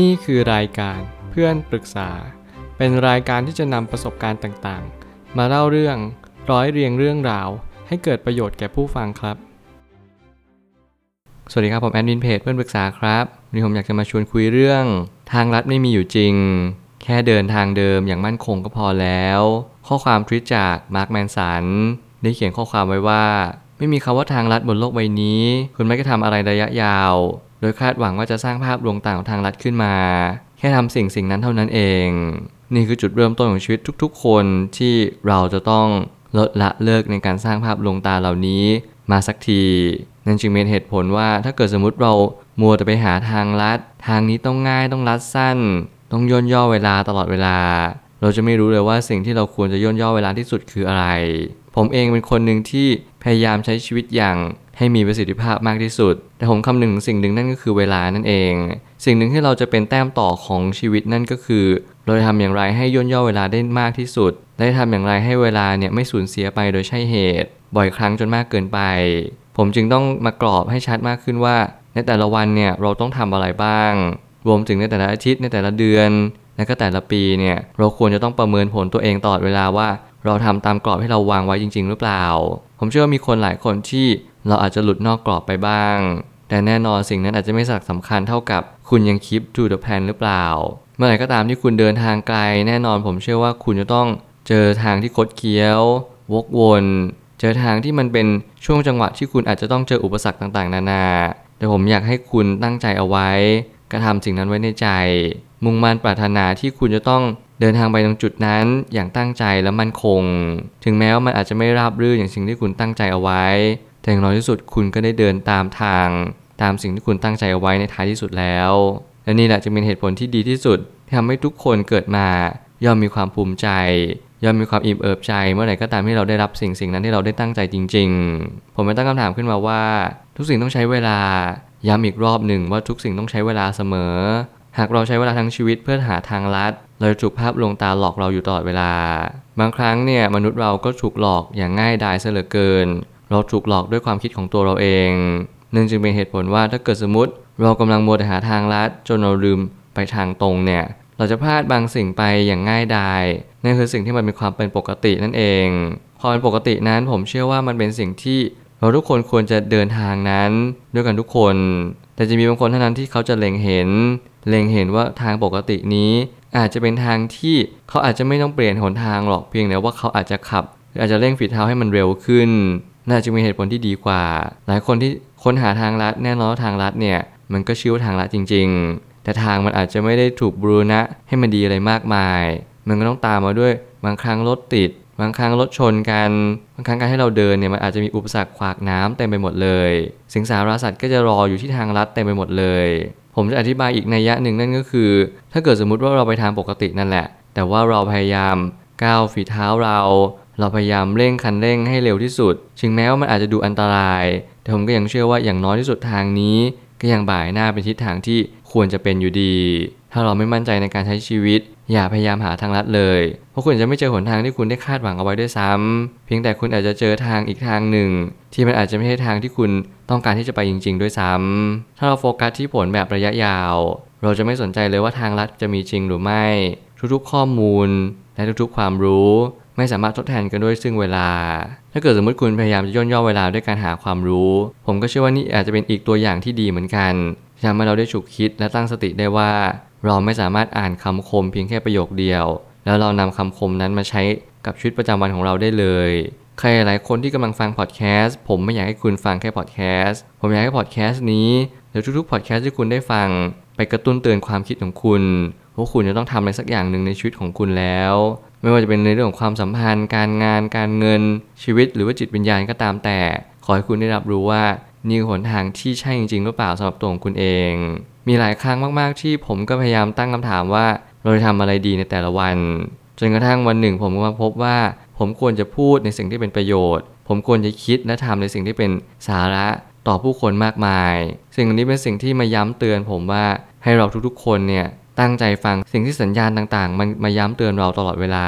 นี่คือรายการเพื่อนปรึกษา เป็นรายการที่จะนำประสบการณ์ต่างๆ มาเล่าเรื่องร้อยเรียงเรื่องราว ให้เกิดประโยชน์แก่ผู้ฟังครับ สวัสดีครับผมแอดมินเพจเพื่อนปรึกษาครับวันนี้ผมอยากจะมาชวนคุยเรื่อง ทางลัดไม่มีอยู่จริง แค่เดินทางเดิมอย่างมั่นคงก็พอแล้ว ข้อความทวิตจากมาร์คแมนสันได้เขียนข้อความไว้ว่า ไม่มีคำว่าทางลัดบนโลกใบนี้ คุณไม่ได้ทำอะไรระยะยาว โดยคาดหวังว่าจะสร้างภาพลวงตาของทางลัดขึ้นมา แค่ทำสิ่งสิ่งนั้นเท่านั้นเอง นี่คือจุดเริ่มต้นของชีวิตทุก ๆ คนที่เราจะต้องลดละเลิกในการสร้างภาพลวงตาเหล่านี้มาสักทีนั่นจึงเป็นเหตุผลว่าถ้าเกิดสมมติเรามัวแต่ไปหาทางลัด ทางนี้ต้องง่ายต้องลัดสั้น ต้องย่นย่อเวลาตลอดเวลา เราจะไม่รู้เลยว่าสิ่งที่เราควรจะย่นย่อเวลาที่สุดคืออะไร ผมเองเป็นคนหนึ่งที่พยายามใช้ชีวิตอย่าง ให้มีประสิทธิภาพมากที่สุด แต่ผมคำนึงถึงสิ่งหนึ่งนั่นก็คือเวลานั่นเอง สิ่งหนึ่งที่เราจะเป็นแต้มต่อของชีวิตนั่นก็คือ เราจะทำอย่างไรให้ย่นย่อเวลาได้มากที่สุดได้ทำอย่างไรให้เวลาเนี่ยไม่สูญเสียไปโดยใช่เหตุ บ่อยครั้งจนมากเกินไป ผมจึงต้องมากรอบให้ชัดมากขึ้นว่า ในแต่ละวันเนี่ยเราต้องทำอะไรบ้าง รวมถึงในแต่ละอาทิตย์ในแต่ละเดือนและก็แต่ละปีเนี่ยเราควรจะต้องประเมินผลตัวเองตลอดเวลาว่า เราทำตามกรอบที่เราวางไว้จริง ๆ หรือเปล่า ผมเชื่อว่ามีคนหลายคนที่ เราอาจจะหลุดนอกกรอบไปบ้าง แต่แน่นอนสิ่งนั้นอาจจะไม่สักสำคัญเท่ากับคุณยังคิด to the plan หรือเปล่า เมื่อไหร่ก็ตามที่คุณเดินทางไกล แน่นอนผมเชื่อว่าคุณจะต้องเจอทางที่คดเคี้ยว วกวน เจอทางที่มันเป็นช่วงจังหวะที่คุณอาจจะต้องเจออุปสรรคต่างๆ นานา แต่ผมอยากให้คุณตั้งใจเอาไว้ กระทำสิ่งนั้นไว้ในใจ มุ่งมั่นปรารถนาที่คุณจะต้องเดินทางไปตรงจุดนั้นอย่างตั้งใจและมั่นคง ถึงแม้ว่ามันอาจจะไม่ราบรื่นอย่างสิ่งที่คุณตั้งใจเอาไว้ แต่อย่างน้อยที่สุดคุณก็ได้เดินตามทาง ตามสิ่งที่คุณตั้งใจเอาไว้ในท้ายที่สุดแล้ว และนี่แหละจะเป็นเหตุผลที่ดีที่สุดที่ทำให้ทุกคนเกิดมา ย่อมมีความภูมิใจ ย่อมมีความอิ่มเอิบใจ เมื่อไหร่ก็ตามที่เราได้รับสิ่งสิ่งนั้นที่เราได้ตั้งใจจริง ๆ ผมไม่ตั้งคำถามขึ้นมาว่า ทุกสิ่งต้องใช้เวลา ย้ำอีกรอบหนึ่งว่าทุกสิ่งต้องใช้เวลาเสมอ หากเราใช้เวลาทั้งชีวิตเพื่อหาทางลัดเราจะถูกภาพลวงตาหลอกเราอยู่ตลอดเวลา บางครั้งเนี่ยมนุษย์เราก็ถูกหลอกอย่างง่ายดายเสียเหลือเกิน เราถูกหลอกด้วยความคิดของตัวเราเองนั่นจึงเป็นเหตุผลว่าถ้าเกิดสมมติ เรากำลังมัวแต่หาทางลัดจนเราลืมไปทางตรงเนี่ย เราจะพลาดบางสิ่งไปอย่างง่ายดายนั่นคือสิ่งที่มันเป็นความเป็นปกตินั่นเองความเป็นปกตินั้นผมเชื่อว่ามันเป็นสิ่งที่เราทุกคนควรจะเดินทางนั้นด้วยกันทุกคน แต่จะมีบางคนเท่านั้นที่เขาจะเล็งเห็น เล็งเห็นว่าทางปกตินี้ อาจจะเป็นทางที่เขาอาจจะไม่ต้องเปลี่ยนหนทางหรอกเพียงแต่ว่าเขาอาจจะขับ อาจจะเร่งฝีเท้าให้มันเร็วขึ้น น่าจะมีเหตุผลที่ดีกว่า หลายคนที่ค้นหาทางลัดแน่นอนว่าทางลัดเนี่ยมันก็ชื่อว่าทางลัดจริง ๆ แต่ทางมันอาจจะไม่ได้ถูกบรูณะให้มันดีอะไรมากมาย มันก็ต้องตามมาด้วยบางครั้งรถติด บางครั้งรถชนกัน บางครั้งการให้เราเดินเนี่ยมันอาจจะมีอุปสรรคขวากน้ำเต็มไปหมดเลย สิงสารสัตว์ก็จะรออยู่ที่ทางลัดเต็มไปหมดเลย ผมจะอธิบายอีกในยยะหนึ่งนั่นก็คือ ถ้าเกิดสมมุติว่าเราไปทางปกตินั่นแหละ แต่ว่าเราพยายามก้าวฝีเท้าเรา เราพยายามเร่งคันเร่งให้เร็วที่สุด ถึงแม้ว่ามันอาจจะดูอันตราย แต่ผมก็ยังเชื่อว่าอย่างน้อยที่สุดทางนี้ ก็ยังบ่ายหน้าเป็นทิศทางที่ควรจะเป็นอยู่ดี ถ้าเราไม่มั่นใจในการใช้ชีวิต อย่าพยายามหาทางลัดเลย เพราะคุณจะไม่เจอหนทางที่คุณได้คาดหวังเอาไว้ด้วยซ้ำเพียงแต่คุณอาจจะเจอทางอีกทางหนึ่ง ที่มันอาจจะไม่ใช่ทางที่คุณต้องการที่จะไปจริง ๆ ด้วยซ้ำถ้าเราโฟกัสที่ผลแบบระยะยาว เราจะไม่สนใจเลยว่าทางลัดจะมีจริงหรือไม่ ทุกๆ ข้อมูล และทุกๆ ความรู้ ไม่สามารถทดแทนกันด้วยซึ่งเวลา ถ้าเกิดสมมติคุณพยายามจะย่นย่อเวลาด้วยการหาความรู้ ผมก็เชื่อว่านี่อาจจะเป็นอีกตัวอย่างที่ดีเหมือนกันที่ทำให้เราได้ฉุกคิดและตั้งสติได้ว่า เราไม่สามารถอ่านคำคมเพียงแค่ประโยคเดียว แล้วเรานำคำคมนั้นมาใช้กับชีวิตประจำวันของเราได้เลยใครหลายคนที่กำลังฟังพอดแคสต์ผมไม่อยากให้คุณฟังแค่พอดแคสต์ผมอยากให้พอดแคสต์นี้หรือทุกๆพอดแคสต์ที่คุณได้ฟัง ไปกระตุ้นเตือนความคิดของคุณว่าคุณจะต้องทำอะไรสักอย่างหนึ่งในชีวิตของคุณแล้ว ไม่ว่าจะเป็นในเรื่องของความสัมพันธ์ การงาน การเงิน ชีวิต หรือว่าจิตวิญญาณก็ตามแต่ ขอให้คุณได้รับรู้ว่านี่คือหนทางที่ใช่จริงๆหรือเปล่าสำหรับตัวของคุณเอง มีหลายครั้งมากๆที่ผมก็พยายามตั้งคำถามว่าเราจะทำอะไรดีในแต่ละวัน จนกระทั่งวันหนึ่ง ผมก็มาพบว่า ผมควรจะพูดในสิ่งที่เป็นประโยชน์ ผมควรจะคิดและทำในสิ่งที่เป็นสาระต่อผู้คนมากมาย สิ่งนี้เป็นสิ่งที่มาย้ำเตือนผมว่าให้เราทุกๆ คนเนี่ย ตั้งใจฟังสิ่งที่สัญญาณต่างๆ มันมาย้ำเตือนเราตลอดเวลา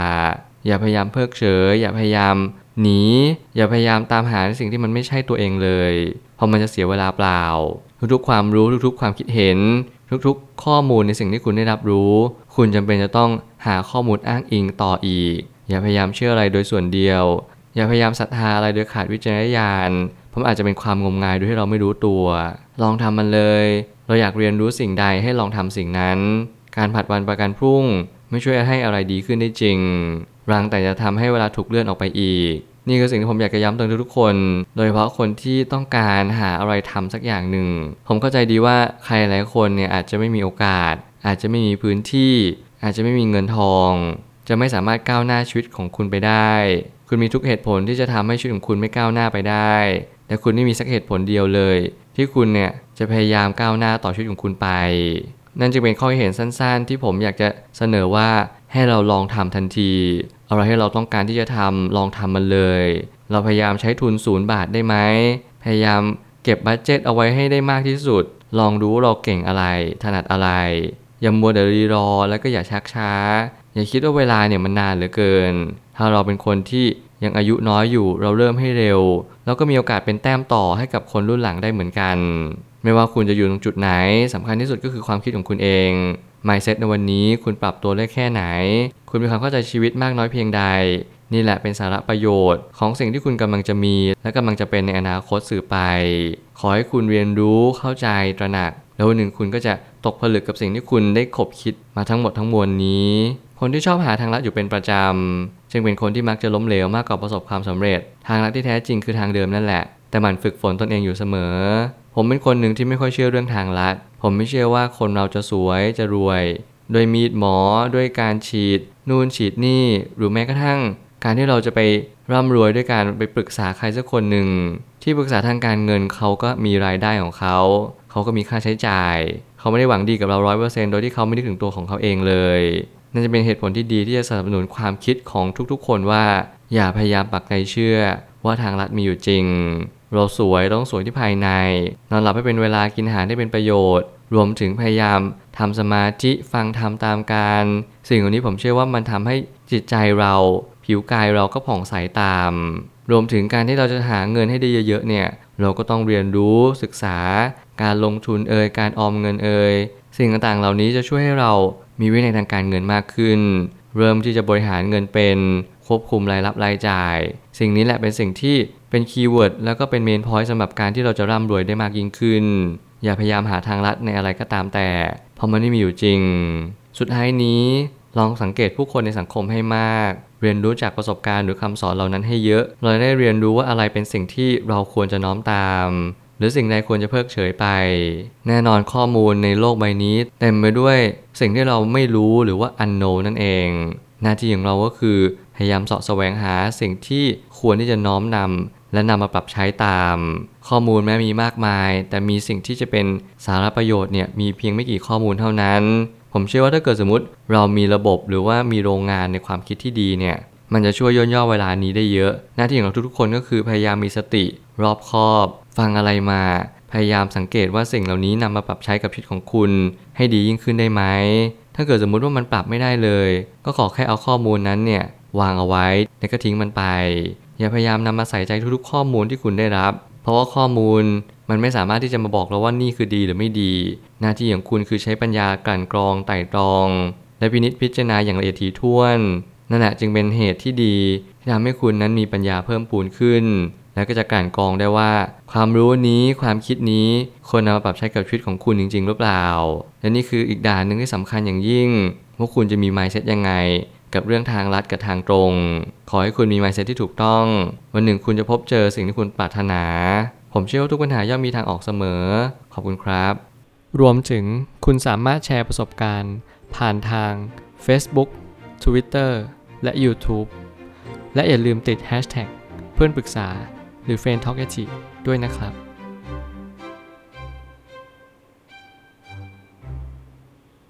อย่าพยายามเพิกเฉย อย่าพยายามหนี อย่าพยายามตามหาในสิ่งที่มันไม่ใช่ตัวเองเลย เพราะมันจะเสียเวลาเปล่า ทุกๆความรู้ทุกๆ ความคิดเห็น ทุกๆ ข้อมูลในสิ่งที่คุณได้รับรู้ คุณจำเป็นจะต้องหาข้อมูลอ้างอิงต่ออีก อย่าพยายามเชื่ออะไรโดยส่วนเดียว อย่าพยายามศรัทธาอะไรโดยขาดวิจารณญาณเพราะมันอาจจะเป็นความงมงายโดยที่เราไม่รู้ตัว ลองทำมันเลย เราอยากเรียนรู้สิ่งใดให้ลองทำสิ่งนั้น การผัดวันประกันพรุ่ง ไม่ช่วยให้อะไรดีขึ้นได้จริง รังแต่จะทำให้เวลาถูกเลื่อนออกไปอีก นี่คือสิ่งที่ผมอยากจะย้ำเตือนทุกคน โดยเฉพาะคนที่ต้องการหาอะไรทำสักอย่างหนึ่ง ผมเข้าใจดีว่าใครหลายคนเนี่ยอาจจะไม่มีโอกาส อาจจะไม่มีพื้นที่ อาจจะไม่มีเงินทอง จะไม่สามารถก้าวหน้าชีวิตของคุณไปได้ คุณมีทุกเหตุผลที่จะทำให้ชีวิตของคุณไม่ก้าวหน้าไปได้ แต่คุณไม่มีสักเหตุผลเดียวเลย ที่คุณเนี่ยจะพยายามก้าวหน้าต่อชีวิตของคุณไป นั่นจึงเป็นข้อเห็นสั้นๆ ที่ผมอยากจะเสนอว่าให้เราลองทำทันทีอะไรให้เราต้องการที่จะทำลองทำมันเลย เราพยายามใช้ทุนศูนย์บาทได้ไหมพยายามเก็บบัตเจ็ตเอาไว้ให้ได้มากที่สุด ลองดูเราเก่งอะไร ถนัดอะไร อย่ามัวแต่รีรอ แล้วก็อย่าชักช้า อย่าคิดว่าเวลาเนี่ยมันนานเหลือเกิน ถ้าเราเป็นคนที่ยังอายุน้อยอยู่เราเริ่มให้เร็ว แล้วก็มีโอกาสเป็นแต้มต่อให้กับคนรุ่นหลังได้เหมือนกัน ไม่ว่าคุณจะอยู่ตรงจุดไหนสำคัญที่สุดก็คือความคิดของคุณเอง mindset ในวันนี้คุณปรับตัวได้แค่ไหน คุณมีความเข้าใจชีวิตมากน้อยเพียงใด นี่แหละเป็นสาระประโยชน์ ของสิ่งที่คุณกำลังจะมี และกำลังจะเป็นในอนาคตสื่อไป ขอให้คุณเรียนรู้เข้าใจตระหนัก แล้ววันหนึ่งคุณก็จะตกผลึกกับสิ่งที่คุณได้ขบคิดมาทั้งหมดทั้งมวลนี้ คนที่ชอบหาทางลัดอยู่เป็นประจำจึงเป็นคนที่มักจะล้มเหลวมากกว่าประสบความสำเร็จ ทางลัดที่แท้จริงคือทางเดิมนั่นแหละ แต่หมันฝึกฝนตนเองอยู่เสมอ ผมเป็นคนหนึ่งที่ไม่ค่อยเชื่อเรื่องทางลัด ผมไม่เชื่อว่าคนเราจะสวยจะรวย โดยมีดหมอ ด้วยการฉีด นู่นฉีดนี่ หรือแม้กระทั่ง การที่เราจะไปร่ำรวยด้วยการไปปรึกษาใครสักคนหนึ่ง ที่ปรึกษาทางการเงินเขาก็มีรายได้ของเขา เขาก็มีค่าใช้จ่าย เขาไม่ได้หวังดีกับเราร้อยเปอร์เซนต์โดยที่เขาไม่ได้ถึงตัวของเขาเองเลยนั่นจะเป็นเหตุผลที่ดีที่จะสนับสนุนความคิดของทุกๆ คนว่า อย่าพยายามปักใจเชื่อว่าทางลัดมีอยู่จริง เราสวยต้องสวยที่ภายใน นอนหลับให้เป็นเวลากินอาหารได้เป็นประโยชน์ รวมถึงพยายามทำสมาธิฟังทำตามการ สิ่งเหล่านี้ผมเชื่อว่ามันทำให้จิตใจเรา ผิวกายเราก็ผ่องใสตาม รวมถึงการที่เราจะหาเงินให้ได้เยอะๆเนี่ยเราก็ต้องเรียนรู้ศึกษา การลงทุนเอ่ยการออมเงินเอ่ยสิ่งต่างๆเหล่านี้จะช่วยให้เรามีวินัยทางการเงินมากขึ้น เริ่มที่จะบริหารเงินเป็นควบคุมรายรับรายจ่าย สิ่งนี้แหละเป็นสิ่งที่ เป็น keyword แล้วก็เป็น main point สำหรับการที่เราจะร่ำรวยได้มากยิ่งขึ้น อย่าพยายามหาทางลัดในอะไรก็ตามแต่ เพราะมันไม่มีอยู่จริง สุดท้ายนี้ ลองสังเกตผู้คนในสังคมให้มาก เรียนรู้จากประสบการณ์หรือคำสอนเหล่านั้นให้เยอะ เราได้เรียนรู้ว่าอะไรเป็นสิ่งที่เราควรจะน้อมตาม หรือสิ่งใดควรจะเพิกเฉยไป แน่นอนข้อมูลในโลกใบนี้เต็มไปด้วย สิ่งที่เราไม่รู้หรือว่า unknown นั่นเอง หน้าที่ของเราก็คือพยายามเสาะแสวงหาสิ่งที่ควรที่จะน้อมนำ และนำมาปรับใช้ตาม ข้อมูลแม้มีมากมาย แต่มีสิ่งที่จะเป็นสาระประโยชน์เนี่ยมีเพียงไม่กี่ข้อมูลเท่านั้น ผมเชื่อว่าถ้าเกิดสมมติเรามีระบบหรือว่ามีโรงงานในความคิดที่ดีเนี่ยมันจะช่วยย่นย่อเวลานี้ได้เยอะ หน้าที่ของเราทุกๆคนก็คือพยายามมีสติ รอบคอบ ฟังอะไรมา พยายามสังเกตว่าสิ่งเหล่านี้นำมาปรับใช้กับชีวิตของคุณ ให้ดียิ่งขึ้นได้ไหม ถ้าเกิดสมมุติว่ามันปรับไม่ได้เลย ก็ขอแค่เอาข้อมูลนั้นเนี่ยวางเอาไว้แล้วก็ทิ้งมันไป อย่าพยายามนำมาใส่ใจทุกๆ ข้อมูลที่คุณได้รับ เพราะว่าข้อมูลมันไม่สามารถที่จะมาบอกเราว่านี่คือดีหรือไม่ดี หน้าที่ของคุณคือใช้ปัญญากลั่นกรองไต่ตรอง และพินิจพิจารณาอย่างละเอียดถี่ถ้วนนั่นแหละจึงเป็นเหตุที่ดี ที่ทำให้คุณนั้นมีปัญญาเพิ่มพูนขึ้น แล้วก็จะกลั่นกรองได้ว่า ความรู้นี้ความคิดนี้ควรนำมาปรับใช้กับชีวิตของคุณจริง ๆ หรือเปล่า และนี่คืออีกด่านหนึ่งที่สำคัญอย่างยิ่งว่าคุณจะมี mindset ยังไง กับเรื่องทางลัดกับทางตรง ขอให้คุณมี mindset ที่ถูกต้อง วันหนึ่งคุณจะพบเจอสิ่งที่คุณปรารถนา ผมเชื่อว่าทุกปัญหาย่อมมีทางออกเสมอ ขอบคุณครับ รวมถึงคุณสามารถแชร์ประสบการณ์ ผ่านทาง Facebook Twitter และ YouTube และอย่าลืมติด Hashtag เพื่อนปรึกษาหรือ f r ร e n d t a l k ด้วยนะครับ